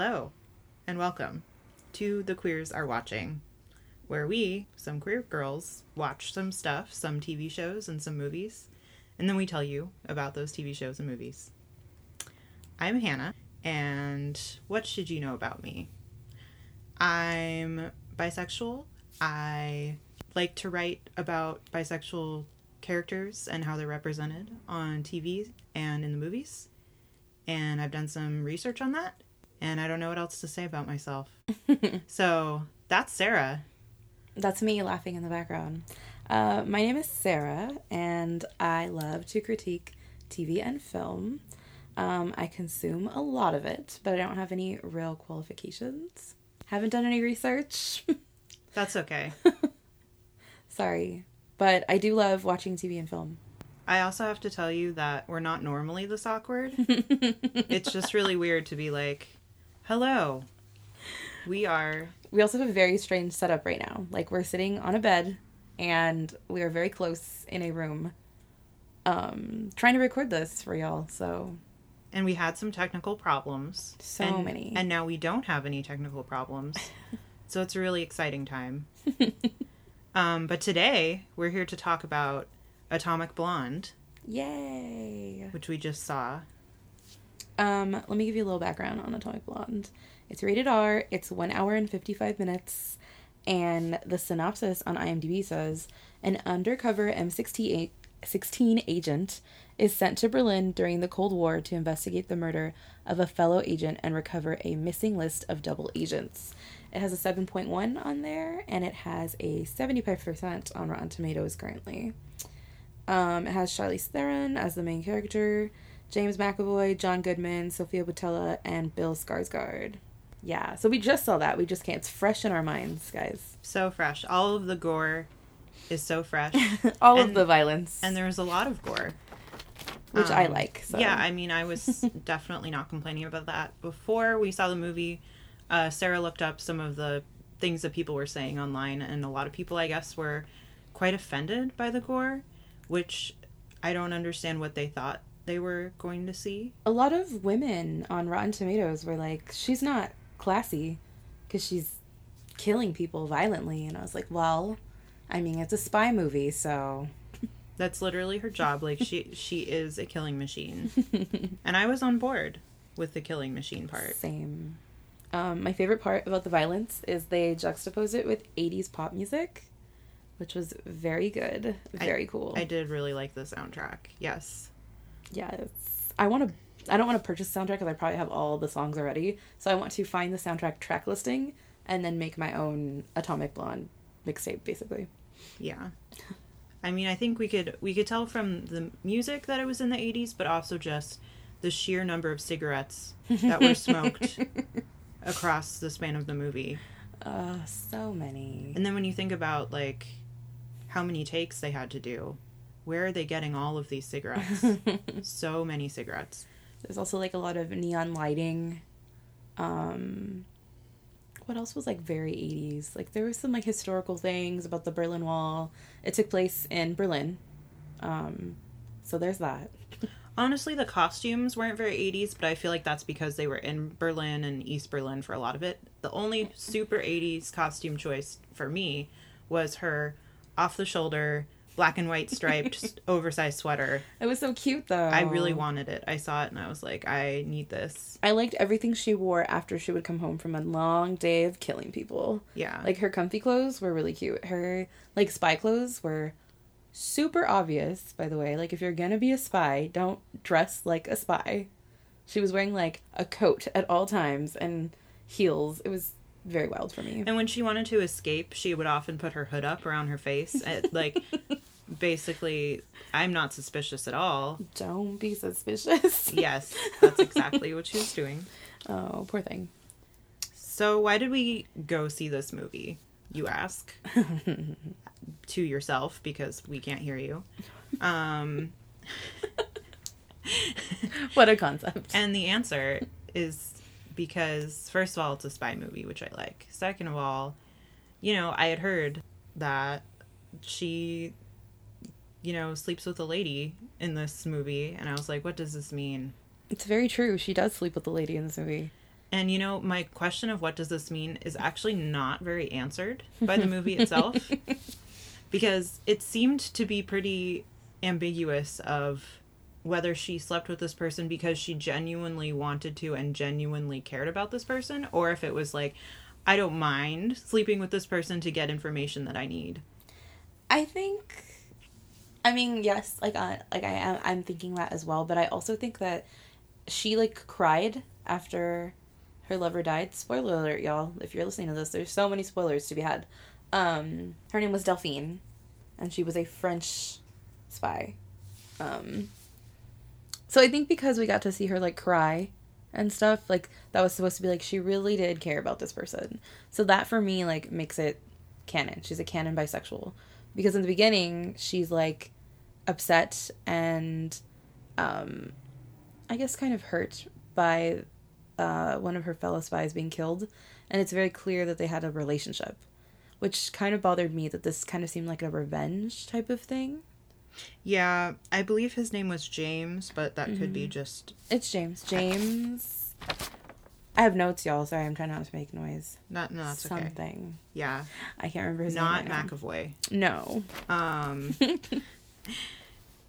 Hello, and welcome to The Queers Are Watching, where we, some queer girls, watch some stuff, some TV shows and some movies, and then we tell you about those TV shows and movies. I'm Hannah, and what should you know about me? I'm bisexual. I like to write about bisexual characters and how they're represented on TV and in the movies. And I've done some research on that, and I don't know what else to say about myself. so that's Sara. That's me laughing in the background. Uh, my name is Sara, and I love to critique TV and film. Um, I consume a lot of it, but I don't have any real qualifications. Haven't done any research. That's okay. Sorry. But I do love watching TV and film. I also have to tell you that we're not normally this awkward. it's just really weird to be like, hello. We are. We also have a very strange setup right now. Like, we're sitting on a bed and we are very close in a room um, trying to record this for y'all. So, And we had some technical problems. So and, many. And now we don't have any technical problems. so it's a really exciting time. um, but today, we're here to talk about Atomic Blonde, yay. which we just saw. Um, let me give you a little background on Atomic Blonde. It's rated R, it's one hour and 55 minutes, and the synopsis on IMDb says an undercover MI6 16 agent is sent to Berlin during the Cold War to investigate the murder of a fellow agent and recover a missing list of double agents. It has a 7.1 on there, and it has a 75% on Rotten Tomatoes currently. Um, it has Charlize Theron as the main character, James McAvoy, John Goodman, Sofia Boutella, and Bill Skarsgård. Yeah, so we just saw that. We just can't. It's fresh in our minds, guys. So fresh. All of the gore is so fresh. All And- of the violence, and there's a lot of gore. which I Um, like. So. Yeah, I mean, I was definitely not complaining about that. Before we saw the movie, uh, Sara looked up some of the things that people were saying online, and a lot of people, I guess, were quite offended by the gore, which I don't understand what they thought they were going to see. a lot of women on Rotten Tomatoes were like, "She's not classy because she's killing people violently," and I was like, "Well, I mean, it's a spy movie, so." That's literally her job. Like she she is a killing machine, and I was on board with the killing machine part. Same. Um, my favorite part about the violence is they juxtapose it with 80s pop music, which was very good. Very cool. I did really like the soundtrack. Yes. Yeah, it's, I want to. I don't want to purchase the soundtrack because I probably have all the songs already. So I want to find the soundtrack track listing and then make my own Atomic Blonde mixtape, basically. Yeah. I mean, I think we could we could tell from the music that it was in the 80s, but also just the sheer number of cigarettes that were smoked across the span of the movie. Uh, so many. And then when you think about like how many takes they had to do, where are they getting all of these cigarettes? so many cigarettes. There's also like a lot of neon lighting. Um, what else was like very 80s? Like there was some like historical things about the Berlin Wall. It took place in Berlin. Um, so there's that. Honestly, the costumes weren't very 80s, but I feel like that's because they were in Berlin and East Berlin for a lot of it. The only super 80s costume choice for me was her off the shoulder, black and white striped, oversized sweater. It was so cute though. I really wanted it. I saw it and I was like, I need this. I liked everything she wore after she would come home from a long day of killing people. Yeah. Like her comfy clothes were really cute. Her like spy clothes were super obvious, by the way. Like if you're gonna be a spy, don't dress like a spy. She was wearing like a coat at all times and heels. It was very wild for me. and when she wanted to escape, she would often put her hood up around her face. And, like, basically, I'm not suspicious at all. Don't be suspicious. Yes, that's exactly what she was doing. Oh, poor thing. So, why did we go see this movie? You ask to yourself because we can't hear you. Um, What a concept. and the answer is because, first of all, it's a spy movie, which I like. Second of all, you know, I had heard that she, you know, sleeps with a lady in this movie, and I was like, what does this mean? It's very true. She does sleep with the lady in this movie. And you know, my question of what does this mean is actually not very answered by the movie itself. because it seemed to be pretty ambiguous of whether she slept with this person because she genuinely wanted to and genuinely cared about this person or if it was like I don't mind sleeping with this person to get information that I need. I think I mean, yes, like uh, like I am I'm thinking that as well, but I also think that she like cried after her lover died. Spoiler alert, y'all. If you're listening to this, there's so many spoilers to be had. Um her name was Delphine and she was a French spy. Um so I think because we got to see her like cry and stuff, like that was supposed to be like she really did care about this person. So that for me like makes it canon. She's a canon bisexual because in the beginning she's like upset and um I guess kind of hurt by uh one of her fellow spies being killed and it's very clear that they had a relationship which kind of bothered me that this kind of seemed like a revenge type of thing. Yeah, I believe his name was James, but that could Mm-hmm. be just It's James. James I have notes, y'all. Sorry, I'm trying not to make noise. not no, that's okay. Something. Yeah, I can't remember his not name. now. McAvoy. No. Um,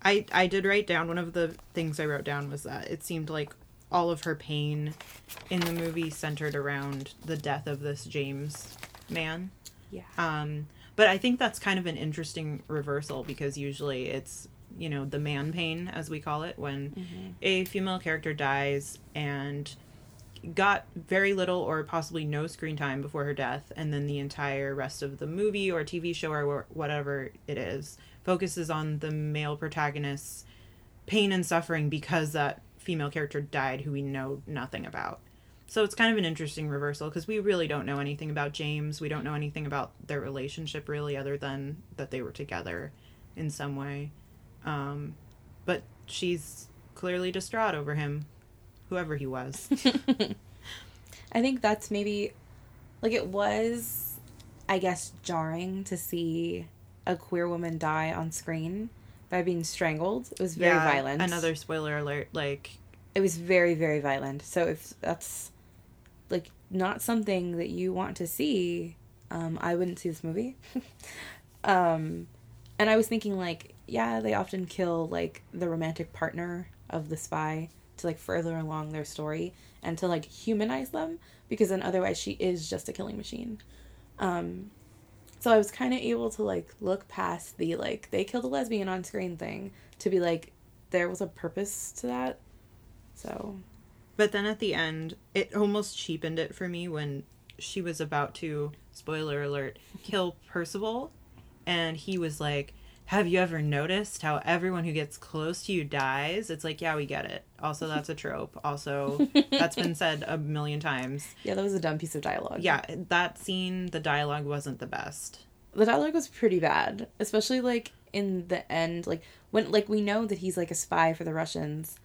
I I did write down one of the things I wrote down was that it seemed like all of her pain in the movie centered around the death of this James man. Yeah. Um, but I think that's kind of an interesting reversal because usually it's you know the man pain as we call it when a female character dies and got very little or possibly no screen time before her death and then the entire rest of the movie or TV show or whatever it is focuses on the male protagonist's pain and suffering because that female character died who we know nothing about. So it's kind of an interesting reversal because we really don't know anything about James. We don't know anything about their relationship really other than that they were together in some way. Um, but she's clearly distraught over him, whoever he was. I think that's maybe like it was I guess jarring to see a queer woman die on screen by being strangled. It was very Yeah, violent. Another spoiler alert. Like, it was very very violent. So if that's like not something that you want to see, um I wouldn't see this movie. um and I was thinking like yeah, they often kill like the romantic partner of the spy to like further along their story and to like humanize them because then otherwise she is just a killing machine. Um so I was kind of able to like look past the like they killed a lesbian on screen thing to be like there was a purpose to that. So but then at the end, it almost cheapened it for me when she was about to, spoiler alert, kill Percival. And he was like, Have you ever noticed how everyone who gets close to you dies? It's like, yeah, we get it. Also, that's a trope. Also, that's been said a million times. yeah, that was a dumb piece of dialogue. Yeah, that scene, the dialogue wasn't the best. the dialogue was pretty bad, especially like in the end, like when like we know that he's like a spy for the Russians,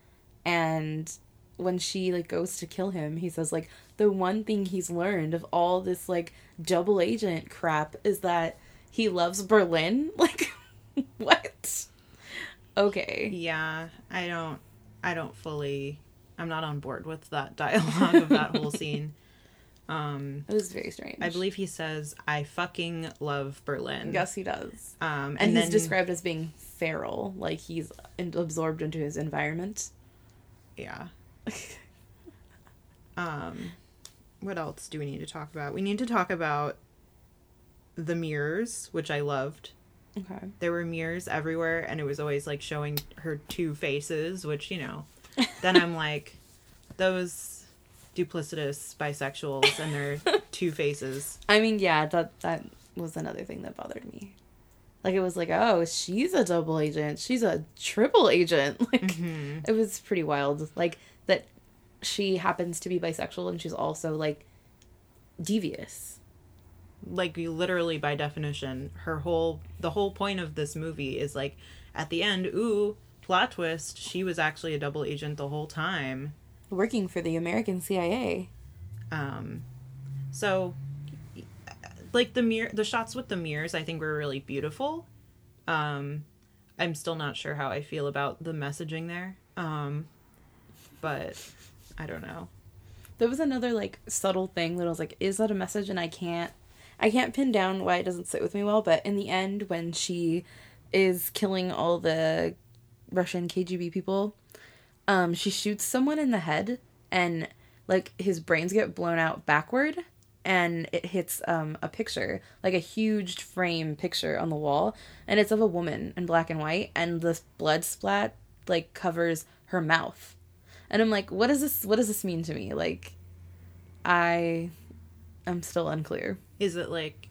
and when she like goes to kill him, he says like the one thing he's learned of all this like double agent crap is that he loves Berlin. Like what? Okay. Yeah, I don't I don't fully I'm not on board with that dialogue of that whole scene. Um It was very strange. I believe he says I fucking love Berlin. Yes, he does. Um And, and, he's then described as being feral, like he's absorbed into his environment. yeah. Um what else do we need to talk about? We need to talk about the mirrors, which I loved. Okay. There were mirrors everywhere and it was always like showing her two faces, which, you know, then I'm like those duplicitous bisexuals and their two faces. I mean, yeah, that that was another thing that bothered me. Like it was like, oh, she's a double agent. She's a triple agent. Like Mm-hmm. it was pretty wild. Like that she happens to be bisexual and she's also like devious. Like literally by definition her whole the whole point of this movie is like at the end ooh plot twist she was actually a double agent the whole time Working for the American CIA. um so like the mirror the shots with the mirrors i think were really beautiful um i'm still not sure how i feel about the messaging there um but i don't know There was another like subtle thing that I was like, is that a message? And I can't I can't pin down why it doesn't sit with me well, but in the end when she is killing all the Russian KGB people, um, she shoots someone in the head and like his brains get blown out backward and it hits um, a picture like a huge frame picture on the wall. And it's of a woman in black and white and the blood splat like covers her mouth. And i'm like what does this what does this mean to me? Like i i'm still unclear Is it like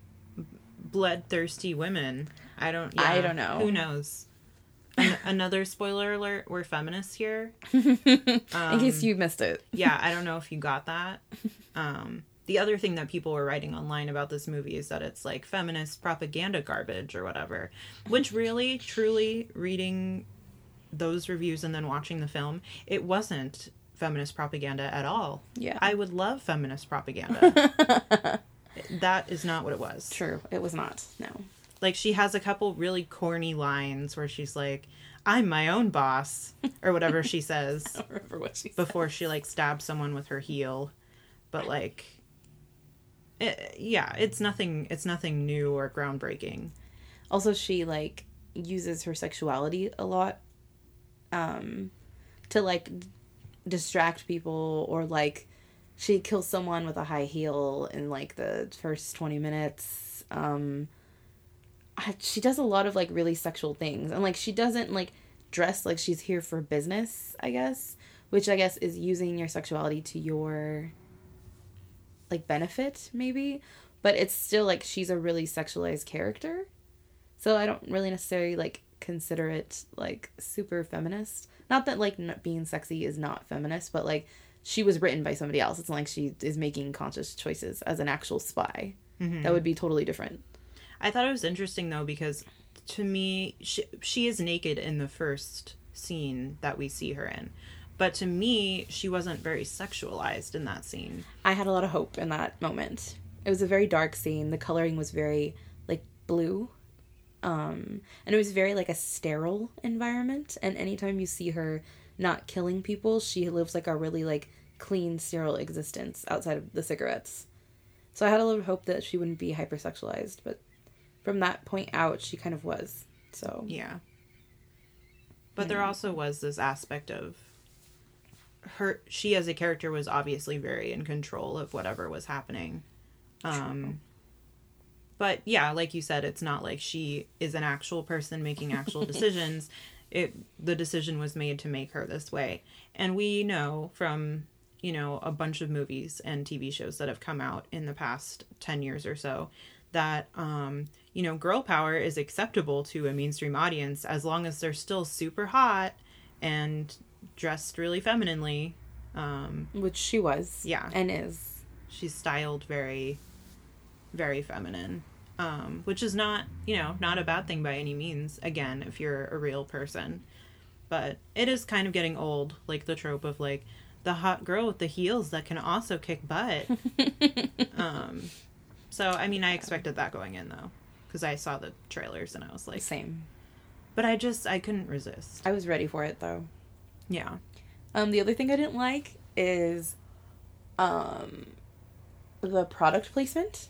bloodthirsty women? I don't. I don't know. Who knows? An- another spoiler alert: We're feminists here. in Um, case you missed it yeah, I don't know if you got that. Um, the other thing that people were writing online about this movie is that it's like feminist propaganda garbage or whatever, which really, truly, reading those reviews and then watching the film, it wasn't feminist propaganda at all. yeah I would love feminist propaganda. that is not what it was. true it was not no Like she has a couple really corny lines where she's like, "I'm my own boss," or whatever she says i don't remember what she before she like stabs someone with her heel. But like, it, yeah, it's nothing. It's nothing new or groundbreaking. also she like uses her sexuality a lot um to like distract people or like she kills someone with a high heel in like the first 20 minutes um she does a lot of like really sexual things. And like she doesn't like dress like she's here for business i guess which i guess is using your sexuality to your like benefit maybe. But it's still like she's a really sexualized character. So I don't really necessarily like consider it like super feminist. Not that like not being sexy is not feminist, but like she was written by somebody else. It's not like she is making conscious choices as an actual spy. Mm-hmm. That would be totally different. I thought it was interesting though because to me, she, she is naked in the first scene that we see her in. But to me, she wasn't very sexualized in that scene. I had a lot of hope in that moment. It was a very dark scene. The coloring was very like blue. Um and it was very like a sterile environment and anytime you see her not killing people, she lives like a really like clean sterile existence outside of the cigarettes. So I had a little hope that she wouldn't be hypersexualized, but from that point out she kind of was. So Yeah. But there also was this aspect of her she as a character was obviously very in control of whatever was happening. Um but yeah, like you said, it's not like she is an actual person making actual decisions. It the decision was made to make her this way. And we know from, you know, a bunch of movies and TV shows that have come out in the past 10 years or so that um, you know, girl power is acceptable to a mainstream audience as long as they're still super hot and dressed really femininely. Um, which she was. Yeah. And is. she's styled very very feminine um which is not you know not a bad thing by any means again if you're a real person but it is kind of getting old like the trope of like the hot girl with the heels that can also kick butt um so i mean i expected that going in though because i saw the trailers and i was like Same. but i just i couldn't resist I was ready for it though. yeah Um, the other thing I didn't like is, um, the product placement.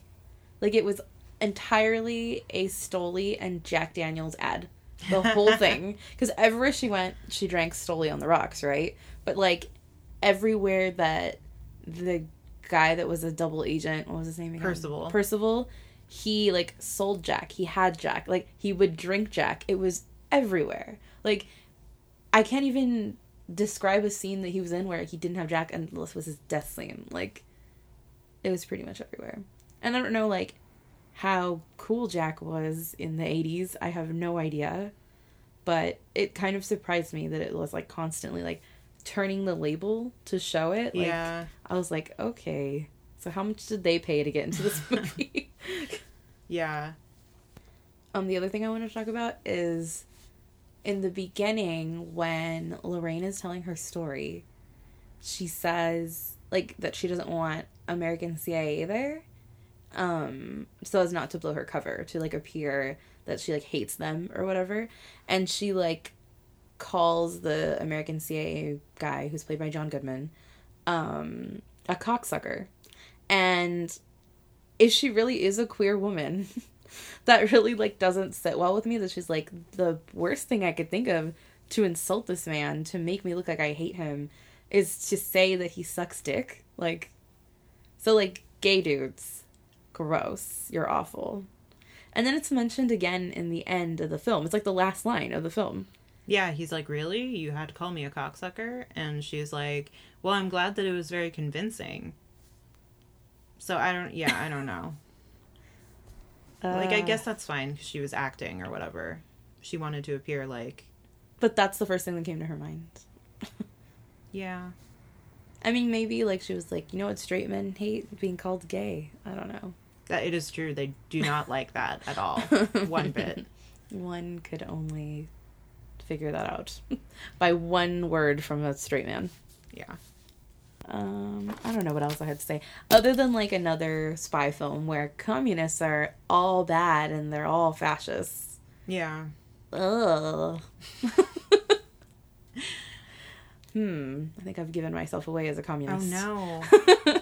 Like it was entirely a Stoli and Jack Daniels ad. The whole thing, because everywhere she went, she drank Stoli on the rocks, right? But like everywhere that the guy that was a double agent, what was his name again? Percival. Percival. He like sold Jack. He had Jack. Like he would drink Jack. It was everywhere. Like I can't even describe a scene that he was in where he didn't have Jack and this was his death scene. Like it was pretty much everywhere. And I don't know like how cool Jack was in the 80s. I have no idea. But it kind of surprised me that it was like constantly like turning the label to show it. Like, yeah I was like, okay. So how much did they pay to get into this movie? yeah Um, the other thing I want to talk about is in the beginning when Lorraine is telling her story, she says like that she doesn't want American CIA there, um, so as not to blow her cover to like appear that she like hates them or whatever, and she like calls the American CIA guy who's played by John Goodman, um, a cocksucker. And if she really is a queer woman, that really like doesn't sit well with me that she's like the worst thing I could think of to insult this man to make me look like I hate him is to say that he sucks dick. Like so like gay dudes, gross. You're awful. And then it's mentioned again in the end of the film. It's like the last line of the film. Yeah, he's like, Really? You had to call me a cocksucker? And she's like, Well, I'm glad that it was very convincing. So I don't, yeah, I don't know. like, I Uh, guess that's fine because she was acting or whatever. She wanted to appear like, But that's the first thing that came to her mind. yeah. I mean, maybe like she was like, you know what straight men hate? Being called gay. I don't know. That it is true. They do not like that at all. One bit. One could only figure that out by one word from a straight man. Yeah. Um, I don't know what else I had to say other than like another spy film where communists are all bad and they're all fascists. Yeah. Ugh. hmm. I think I've given myself away as a communist. Oh no.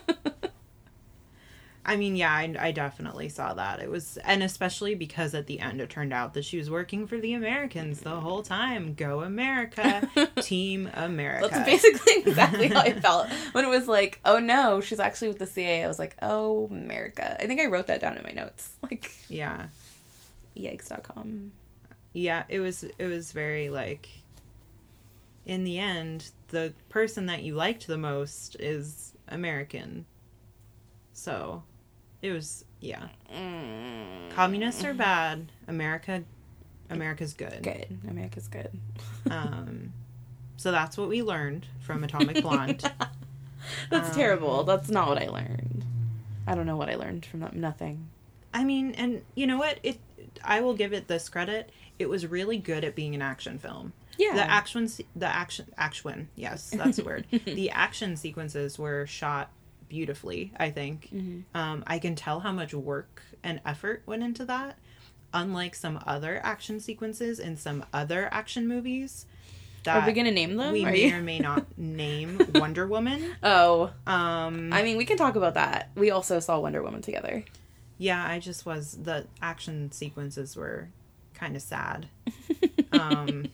I mean, yeah, I, I definitely saw that. It was, and especially because at the end it turned out that she was working for the Americans the whole time. Go America, Team America. That's basically exactly how I felt when it was like, oh no, she's actually with the CIA. I was like, oh, America. I think I wrote that down in my notes. Like, yeah, yikes.com. yeah. It was, it was very like. In the end, the person that you liked the most is American. So, it was yeah. Communists are bad. America, America's good. Good. America's good. Um, so that's what we learned from Atomic Blonde. That's Um, terrible. That's not what I learned. I don't know what I learned from that. Nothing. I mean, and you know what? It I will give it this credit. It was really good at being an action film. Yeah. The action, the action, action. Yes, that's the word. the action sequences were shot beautifully. I think. Mm-hmm. Um, I can tell how much work and effort went into that. Unlike some other action sequences in some other action movies, that Are we gonna name them? we Are may you- or may not name Wonder Woman. Oh, Um, I mean, we can talk about that. We also saw Wonder Woman together. Yeah, I just was the action sequences were kind of sad. Um,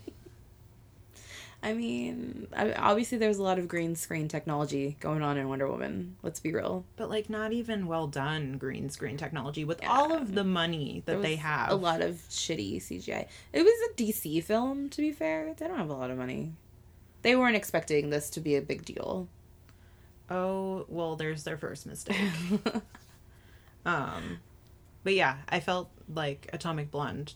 I mean, obviously there's a lot of green screen technology going on in Wonder Woman. Let's be real. but like not even well done green screen technology with all of the money that they have. a lot of shitty CGI. It was a DC film, to be fair. They don't have a lot of money. They weren't expecting this to be a big deal. Oh, well, there's their first mistake. um, but yeah, I felt like Atomic Blonde.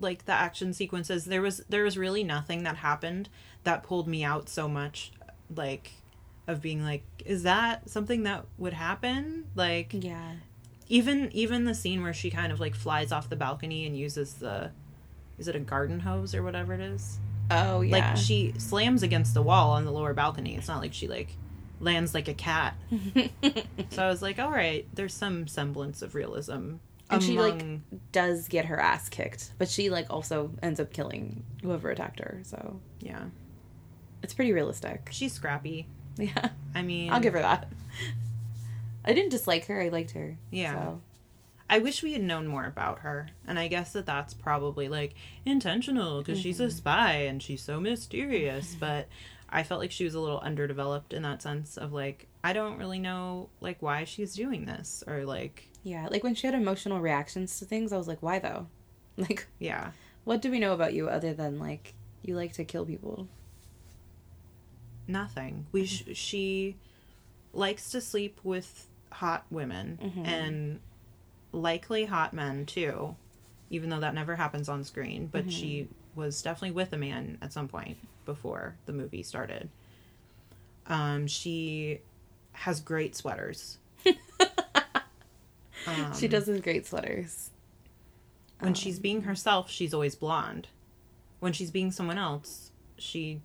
Like the action sequences, there was there was really nothing that happened that pulled me out so much, like of being like, is that something that would happen? Like, yeah. even even the scene where she kind of like flies off the balcony and uses the is it a garden hose or whatever it is Oh yeah. like she slams against the wall on the lower balcony it's not like she like lands like a cat so i was like all right there's some semblance of realism And she, like, does get her ass kicked, but she like also ends up killing whoever attacked her. So yeah it's pretty realistic. she's scrappy Yeah, i mean I'll give her that. I didn't dislike her. I liked her. Yeah. So. i wish we had known more about her and i guess that that's probably like intentional because she's Mm-hmm. a spy and she's so mysterious but i felt like she was a little underdeveloped in that sense of like i don't really know like why she's doing this or like Yeah, like when she had emotional reactions to things, I was like, why though? Like, yeah what do we know about you other than like you like to kill people? nothing we sh- she likes to sleep with hot women Mhm. and likely hot men too even though that never happens on screen but she was definitely with a man at some point before the movie started um she has great sweaters um, she does with great sweaters. when she's being herself she's always blonde when she's being someone else she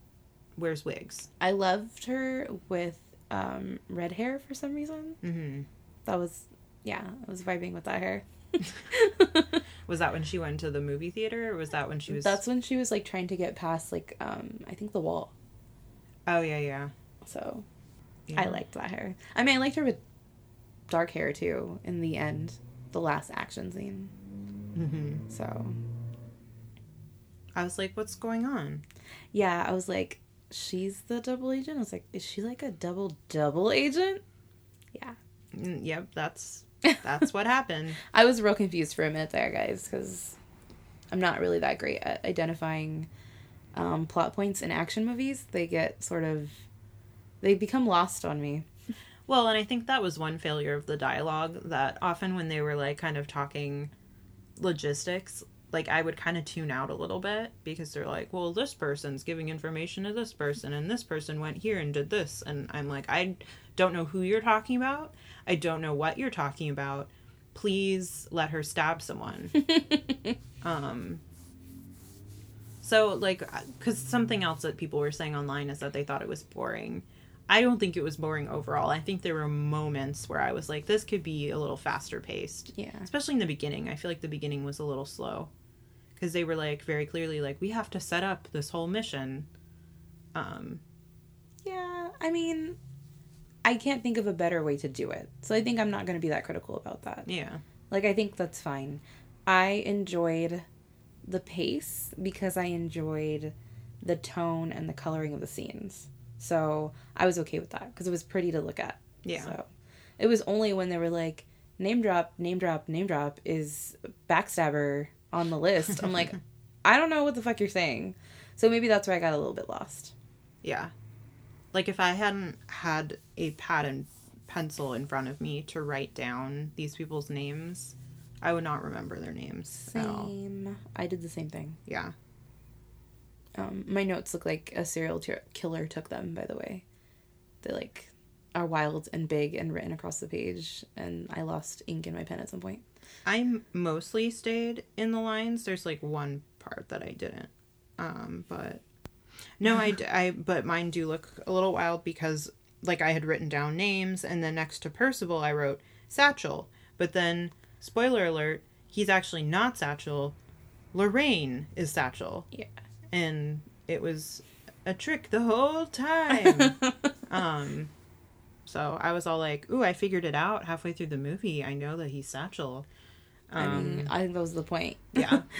wears wigs I loved her with um, red hair for some reason. mm-hmm. That was, yeah, I was vibing with that hair. Was that when she went to the movie theater, or was that when she was? That's when she was like trying to get past like um I think the wall. Oh yeah, yeah. So I liked that hair. I mean, I liked her with dark hair too. In the end, the last action scene. hmm So I was like, what's going on? yeah, I was like, she's the double agent. I was like, is she like a double double agent? Yeah, Mm, Yep, that's that's what happened. I was real confused for a minute there, guys, because I'm not really that great at identifying um, plot points in action movies. They get sort of they become lost on me. Well, and I think that was one failure of the dialogue that often when they were like kind of talking logistics, like I would kind of tune out a little bit because they're like, well, this person's giving information to this person and this person went here and did this. And I'm like, I don't know who you're talking about. I don't know what you're talking about. Please let her stab someone. um, so, like, because something else that people were saying online is that they thought it was boring. I don't think it was boring overall. I think there were moments where I was like, this could be a little faster paced, Yeah. especially in the beginning. I feel like the beginning was a little slow because they were like very clearly like, we have to set up this whole mission. Um, Yeah, I mean, I can't think of a better way to do it. So I think I'm not going to be that critical about that. yeah, Like, I think that's fine. I enjoyed the pace because I enjoyed the tone and the coloring of the scenes. So I was okay with that because it was pretty to look at. yeah, So it was only when they were like, name drop, name drop, name drop is backstabber on the list. I'm like, I don't know what the fuck you're saying. So maybe that's where I got a little bit lost. yeah. Like if I hadn't had a pad and pencil in front of me to write down these people's names, I would not remember their names. Same. I did the same thing. Yeah. Um, my notes look like a serial t- killer took them. By the way, they like are wild and big and written across the page, and I lost ink in my pen at some point. I mostly stayed in the lines. There's like one part that I didn't. Um, but no, I, I, but mine do look a little wild because like I had written down names and then next to Percival I wrote Satchel. But then spoiler alert, he's actually not Satchel. Lorraine is Satchel. Yeah. And it was a trick the whole time. um so I was all like, "Ooh, I figured it out halfway through the movie. I know that he's Satchel." I mean, Um, I think that was the point. yeah.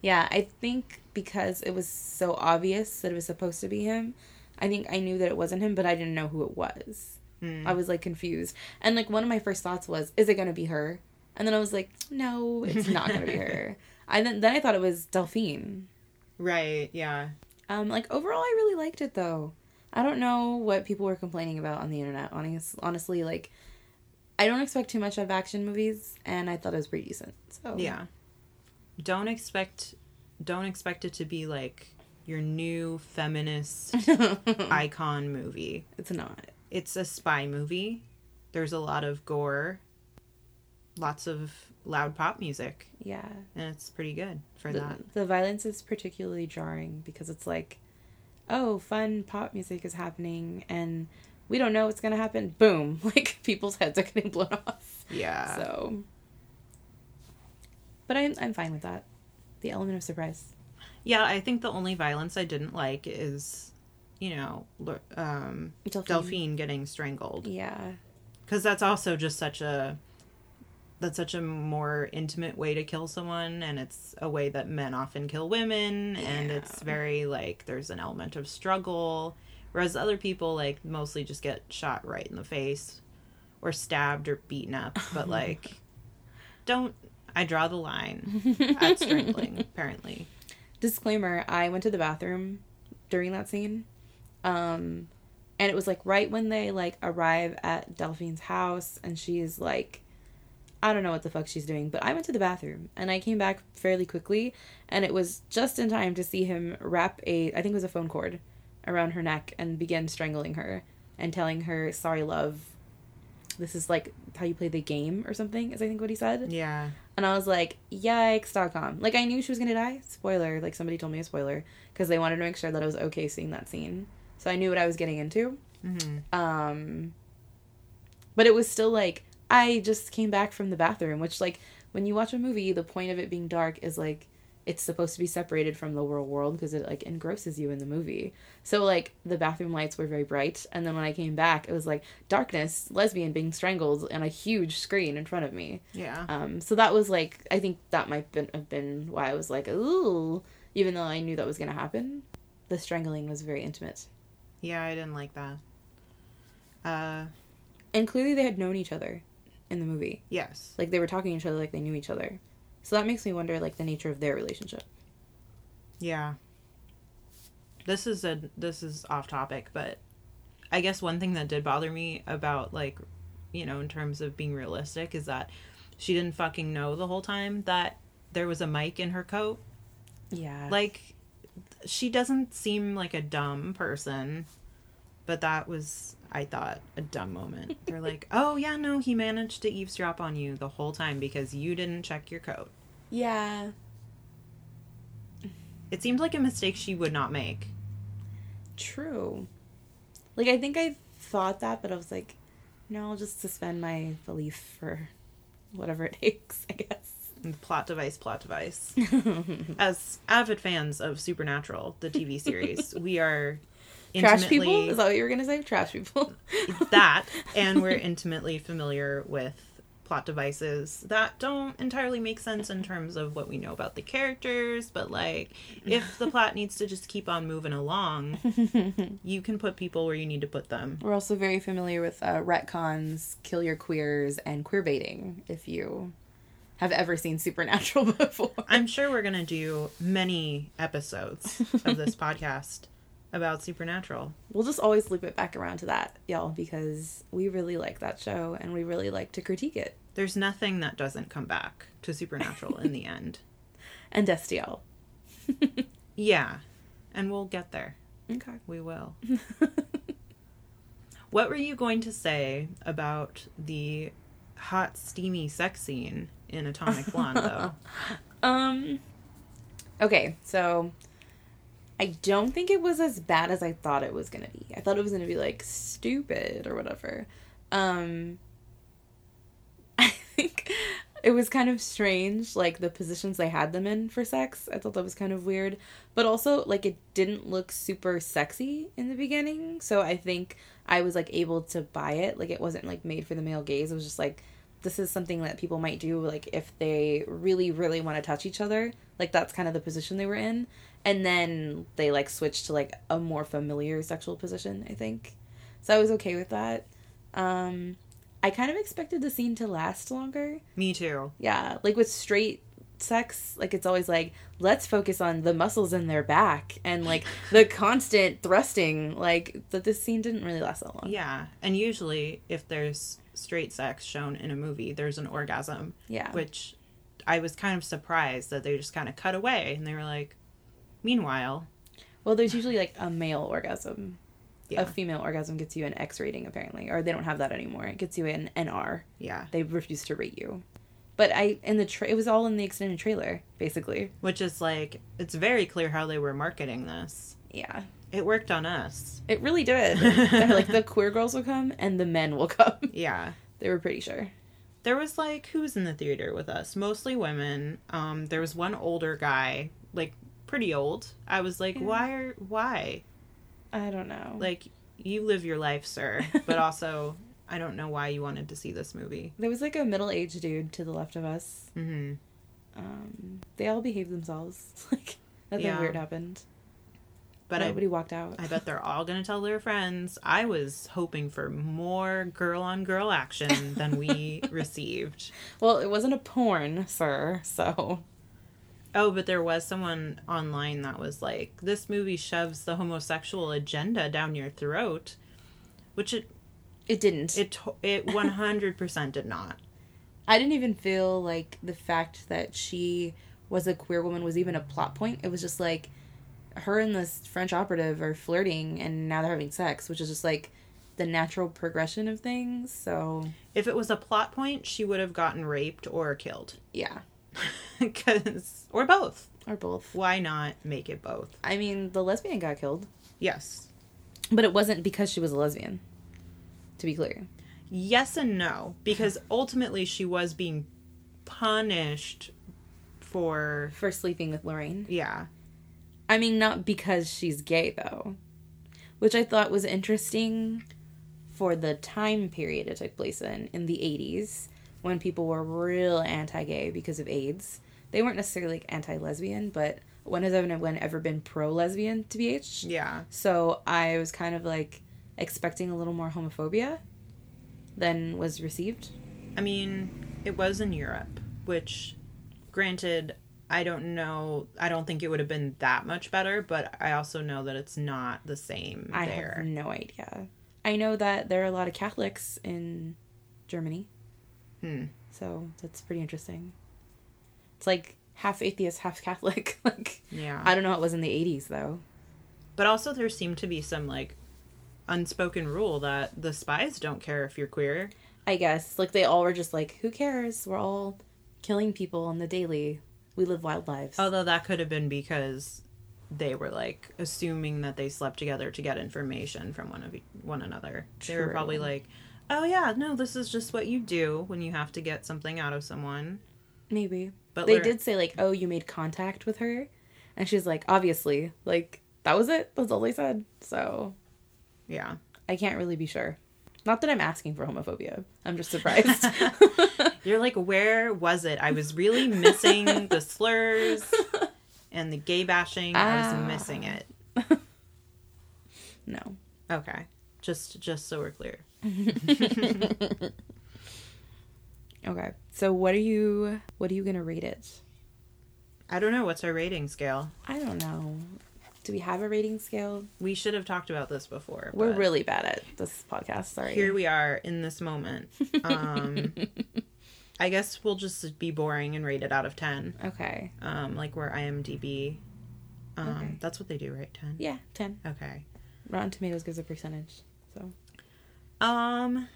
Yeah, I think because it was so obvious that it was supposed to be him, I think I knew that it wasn't him, but I didn't know who it was. Mm. I was like confused. And like one of my first thoughts was, is it going to be her? And then I was like, no, it's not going to be her. I then then I thought it was Delphine. Right, yeah. Um like overall I really liked it though. I don't know what people were complaining about on the internet. Honest, honestly, like I don't expect too much of action movies, and I thought it was pretty decent. So Yeah. Don't expect don't expect it to be like your new feminist icon movie. it's not. It's a spy movie. There's a lot of gore, lots of loud pop music, Yeah, and it's pretty good for the, that. the violence is particularly jarring because it's like, oh, fun pop music is happening, and we don't know what's gonna happen. Boom! Like people's heads are getting blown off. Yeah. So, but I'm I'm fine with that. The element of surprise. Yeah, I think the only violence I didn't like is, you know, um, Delphine. Delphine getting strangled. Yeah. because that's also just such a that's such a more intimate way to kill someone and it's a way that men often kill women and it's very like there's an element of struggle whereas other people like mostly just get shot right in the face or stabbed or beaten up but like don't i draw the line at strangling apparently. Disclaimer: I went to the bathroom during that scene, um, and it was like right when they like arrive at Delphine's house, and she's like, I don't know what the fuck she's doing, but I went to the bathroom and I came back fairly quickly, and it was just in time to see him wrap a I think it was a phone cord around her neck and begin strangling her and telling her, "Sorry, love." This is like how you play the game or something, is I think what he said. yeah And I was like, yikes.com. Like, I knew she was going to die. Spoiler. Like, somebody told me a spoiler. Because they wanted to make sure that I was okay seeing that scene. So I knew what I was getting into. hmm Um, but it was still like, I just came back from the bathroom, which, like, when you watch a movie, the point of it being dark is, like, it's supposed to be separated from the real world because it like engrosses you in the movie. So like the bathroom lights were very bright, and then when I came back, it was like darkness, lesbian being strangled, and a huge screen in front of me. Yeah. Um, so that was like I think that might been, have been why I was like ooh, even though I knew that was gonna happen. The strangling was very intimate, Yeah, I didn't like that. Uh, and clearly they had known each other in the movie. yes. Like they were talking to each other like they knew each other. So that makes me wonder like the nature of their relationship. Yeah. This is a this is off topic, but I guess one thing that did bother me about like, you know, in terms of being realistic is that she didn't fucking know the whole time that there was a mic in her coat. Yeah. Like she doesn't seem like a dumb person, but that was I thought a dumb moment. They're like, "Oh yeah, no, he managed to eavesdrop on you the whole time because you didn't check your coat." yeah. It seemed like a mistake she would not make. True. Like I think I thought that, but I was like, no, I'll just suspend my belief for whatever it takes, I guess. Mm, plot device, plot device. As avid fans of Supernatural, the TV series, we are Trash people? Is that what you were gonna say? Trash people. that, and we're intimately familiar with plot devices that don't entirely make sense in terms of what we know about the characters. But like, if the plot needs to just keep on moving along, you can put people where you need to put them. We're also very familiar with uh, retcons, kill your queers, and queer baiting. If you have ever seen Supernatural before, I'm sure we're gonna do many episodes of this podcast about Supernatural. we'll just always loop it back around to that, y'all, because we really like that show and we really like to critique it. There's nothing that doesn't come back to Supernatural in the end. And Destiel. Yeah, and we'll get there. Okay. We will. what were you going to say about the hot, steamy sex scene in Atomic Blonde, though? Um. Okay, so I don't think it was as bad as I thought it was gonna be. I thought it was gonna be like stupid or whatever. Um. I think it was kind of strange, like the positions they had them in for sex. I thought that was kind of weird, but also like it didn't look super sexy in the beginning. So I think I was like able to buy it. Like it wasn't like made for the male gaze. It was just like this is something that people might do like if they really really want to touch each other like that's kind of the position they were in. And then they like switched to like a more familiar sexual position i think. So i was okay with that. Um i kind of expected the scene to last longer. Me too. yeah like with straight sex like it's always like let's focus on the muscles in their back and like the constant thrusting like that this scene didn't really last that long. Yeah, and usually if there's straight sex shown in a movie, there's an orgasm, yeah which I was kind of surprised that they just kind of cut away and they were like, meanwhile, well there's usually like a male orgasm yeah, a female orgasm gets you an X rating apparently, or they don't have that anymore. It gets you an NR. yeah, They refuse to rate you. But I in the tra- it was all in the extended trailer basically. which is like, it's very clear how they were marketing this. Yeah, It worked on us. it really did. Like the queer girls will come and the men will come. Yeah. They were pretty sure. there was like who's in the theater with us mostly women um there was one older guy like pretty old i was like Yeah. why are why I don't know. like you live your life sir but also i don't know why you wanted to see this movie there was like a middle aged dude to the left of us. hmm Um, they all behaved themselves. like nothing Yeah. weird happened. But I, walked out. I bet they're all gonna tell their friends i was hoping for more girl on girl action than we received well, it wasn't a porn, sir. So oh but there was someone online that was like this movie shoves the homosexual agenda down your throat which it it didn't. It it one hundred percent did not. I didn't even feel like the fact that she was a queer woman was even a plot point. It was just like her and this French operative are flirting and now they're having sex, which is just like the natural progression of things. So, If it was a plot point, she would have gotten raped or killed, yeah, because or both. or both. Why not make it both? I mean, the lesbian got killed, Yes, but it wasn't because she was a lesbian. To be clear. yes, and no, because ultimately she was being punished for for sleeping with Lorraine. yeah. I mean, not because she's gay, though. Which I thought was interesting for the time period it took place in, in the 80s, when people were real anti gay because of AIDS. They weren't necessarily like anti lesbian, but when has anyone ever been pro lesbian, to BH? Yeah. So I was kind of like expecting a little more homophobia than was received. I mean, it was in Europe, which, granted, I don't know. I don't think it would have been that much better, but I also know that it's not the same I there. have no idea. I know that there are a lot of Catholics in Germany. Hmm. So that's pretty interesting. It's like half atheist, half Catholic. like Yeah. I don't know how it was in the 80s though. But also, there seemed to be some like unspoken rule that the spies don't care if you're queer. I guess like they all were just like who cares? We're all killing people on the daily. We live wild lives. Although that could have been because they were like assuming that they slept together to get information from one of one another. They were probably like, "Oh yeah, no, this is just what you do when you have to get something out of someone." Maybe. But they did say like, "Oh, you made contact with her." And she's like, "Obviously." Like that was it. That's all they said. So, Yeah. I can't really be sure. Not that I'm asking for homophobia. I'm just surprised. You're like, "Where was it? I was really missing the slurs and the gay bashing. I Ah. was missing it." no. Okay. Just just so we're clear. Okay. So what are you what are you going to rate it? I don't know what's our rating scale. I don't know. Do we have a rating scale? We should have talked about this before. We're really bad at this podcast. Sorry. here we are in this moment. Um, I guess we'll just be boring and rate it out of ten. okay. Um, like where IMDb. Um, Okay. that's what they do, right? Ten. Yeah, 10. Okay. Rotten Tomatoes gives a percentage. So, Um,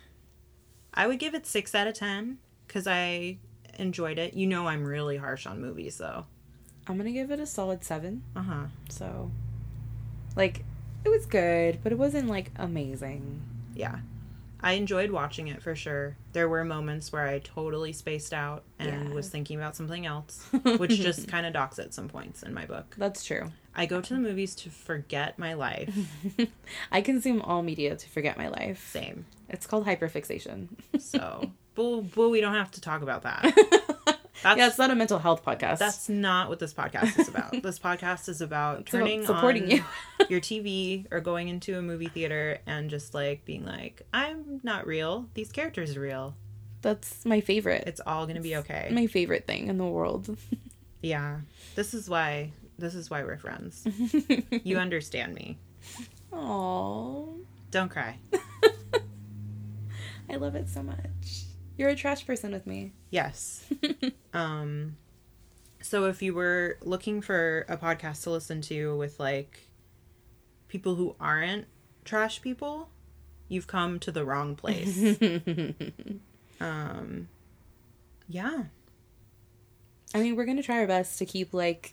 I would give it six out of ten because I enjoyed it. You know, I'm really harsh on movies, though. I'm going to give it a solid 7. Uh huh. So, like it was good, but it wasn't like amazing. Yeah. I enjoyed watching it for sure. There were moments where I totally spaced out and Yeah. was thinking about something else, which just kind of docks at some points in my book. That's true. I go to the movies to forget my life. I consume all media to forget my life. Same. It's called hyperfixation. So, but, but we don't have to talk about that. That's, yeah, it's not a mental health podcast. that's not what this podcast is about. this podcast is about It's about turning supporting on you. your TV or going into a movie theater and just like being like, I'm not real. These characters are real. That's my favorite. It's all gonna be okay. my favorite thing in the world. Yeah. This is why this is why we're friends. You understand me. Aww. Don't cry. I love it so much. You're a trash person with me. Yes. um so if you were looking for a podcast to listen to with like people who aren't trash people, you've come to the wrong place. um yeah. I mean, we're gonna try our best to keep like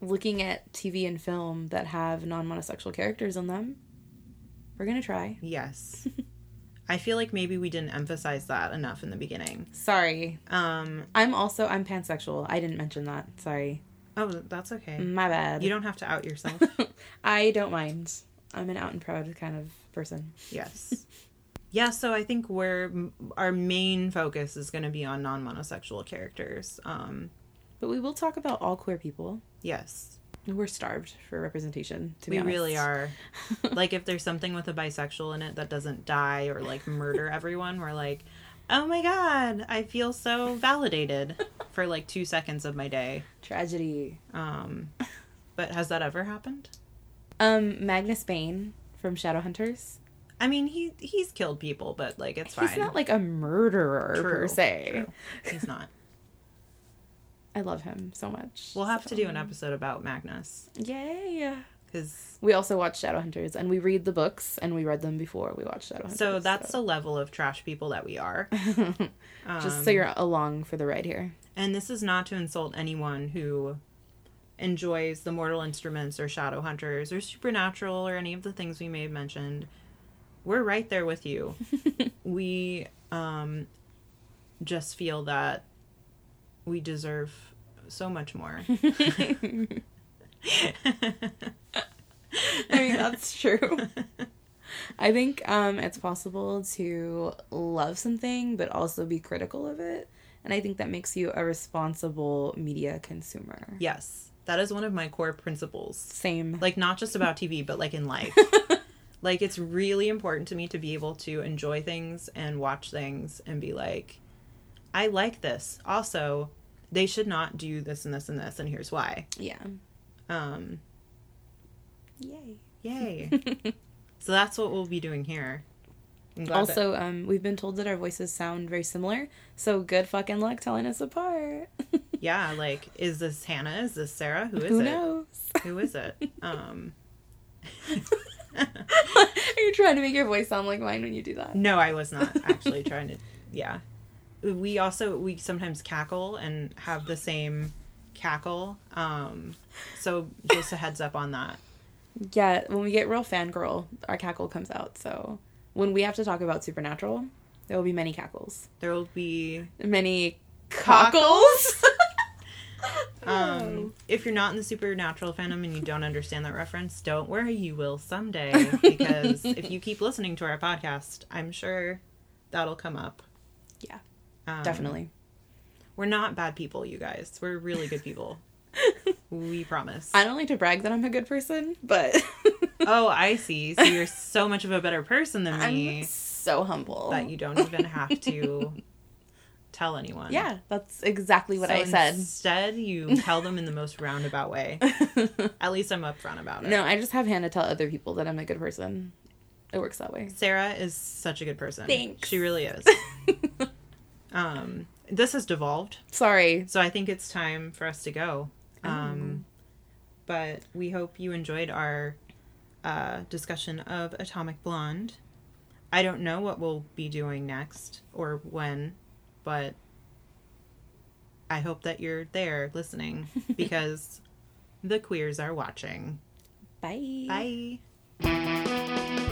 looking at TV and film that have non-monosexual characters in them. We're gonna try. Yes. I feel like maybe we didn't emphasize that enough in the beginning. Sorry, Um I'm also I'm pansexual. I didn't mention that. Sorry, oh, that's okay. my bad. You don't have to out yourself. I don't mind. I'm an out and proud kind of person. Yes. Yeah, so I think we're our main focus is going to be on non-monosexual characters. Um, But we will talk about all queer people. yes, We're starved for representation. To be we really are. like, if there's something with a bisexual in it that doesn't die or like murder everyone, we're like, oh my god, I feel so validated for like two seconds of my day. Tragedy. Um, but has that ever happened? Um, Magnus Bane from Shadowhunters. I mean, he he's killed people, but like it's fine. He's not like a murderer per se. true. He's not. I love him so much. We'll have to do an episode about Magnus Yay! because We also watch Shadowhunters, and we read the books, and we read them before we watch Shadowhunters. So that's the level of trash people that we are. just Um, so you're along for the ride here. And this is not to insult anyone who enjoys the Mortal Instruments or Shadowhunters or Supernatural or any of the things we may have mentioned. We're right there with you. we um, just feel that we deserve so much more. I mean, that's true. I think um, it's possible to love something but also be critical of it. And I think that makes you a responsible media consumer. yes, that is one of my core principles. Same. Like, not just about TV, but like in life. like, it's really important to me to be able to enjoy things and watch things and be like, I like this. Also, they should not do this and this and this, and here's why. yeah. Um, Yay. yay. so that's what we'll be doing here. I'm that- Also, um, we've been told that our voices sound very similar, so good fucking luck telling us apart. yeah, like, is this Hannah? Is this Sara? Who is Who it? knows? Who is it? Um, Are you trying to make your voice sound like mine when you do that? no, I was not actually trying to. Yeah, we also we sometimes cackle and have the same cackle. Um, so just a heads up on that. Yeah, when we get real fangirl, our cackle comes out. So when we have to talk about Supernatural, there will be many cackles. There will be Many Cockles? Um, if you're not in the supernatural fandom and you don't understand that reference, don't worry, you will someday. Because if you keep listening to our podcast, I'm sure that'll come up. Yeah, Um, definitely. We're not bad people, you guys. We're really good people. we promise. I don't like to brag that I'm a good person, but oh, I see. So you're so much of a better person than me. I'm so humble. that you don't even have to tell anyone. Yeah, that's exactly what So I said. Instead, you tell them in the most roundabout way. At least I'm upfront about it. no, I just have Hannah tell other people that I'm a good person. It works that way. Sara is such a good person. Thanks. She really is. Um, this has devolved, Sorry. so I think it's time for us to go. Um, But we hope you enjoyed our uh, discussion of Atomic Blonde. I don't know what we'll be doing next or when, but I hope that you're there listening because the queers are watching. Bye. Bye.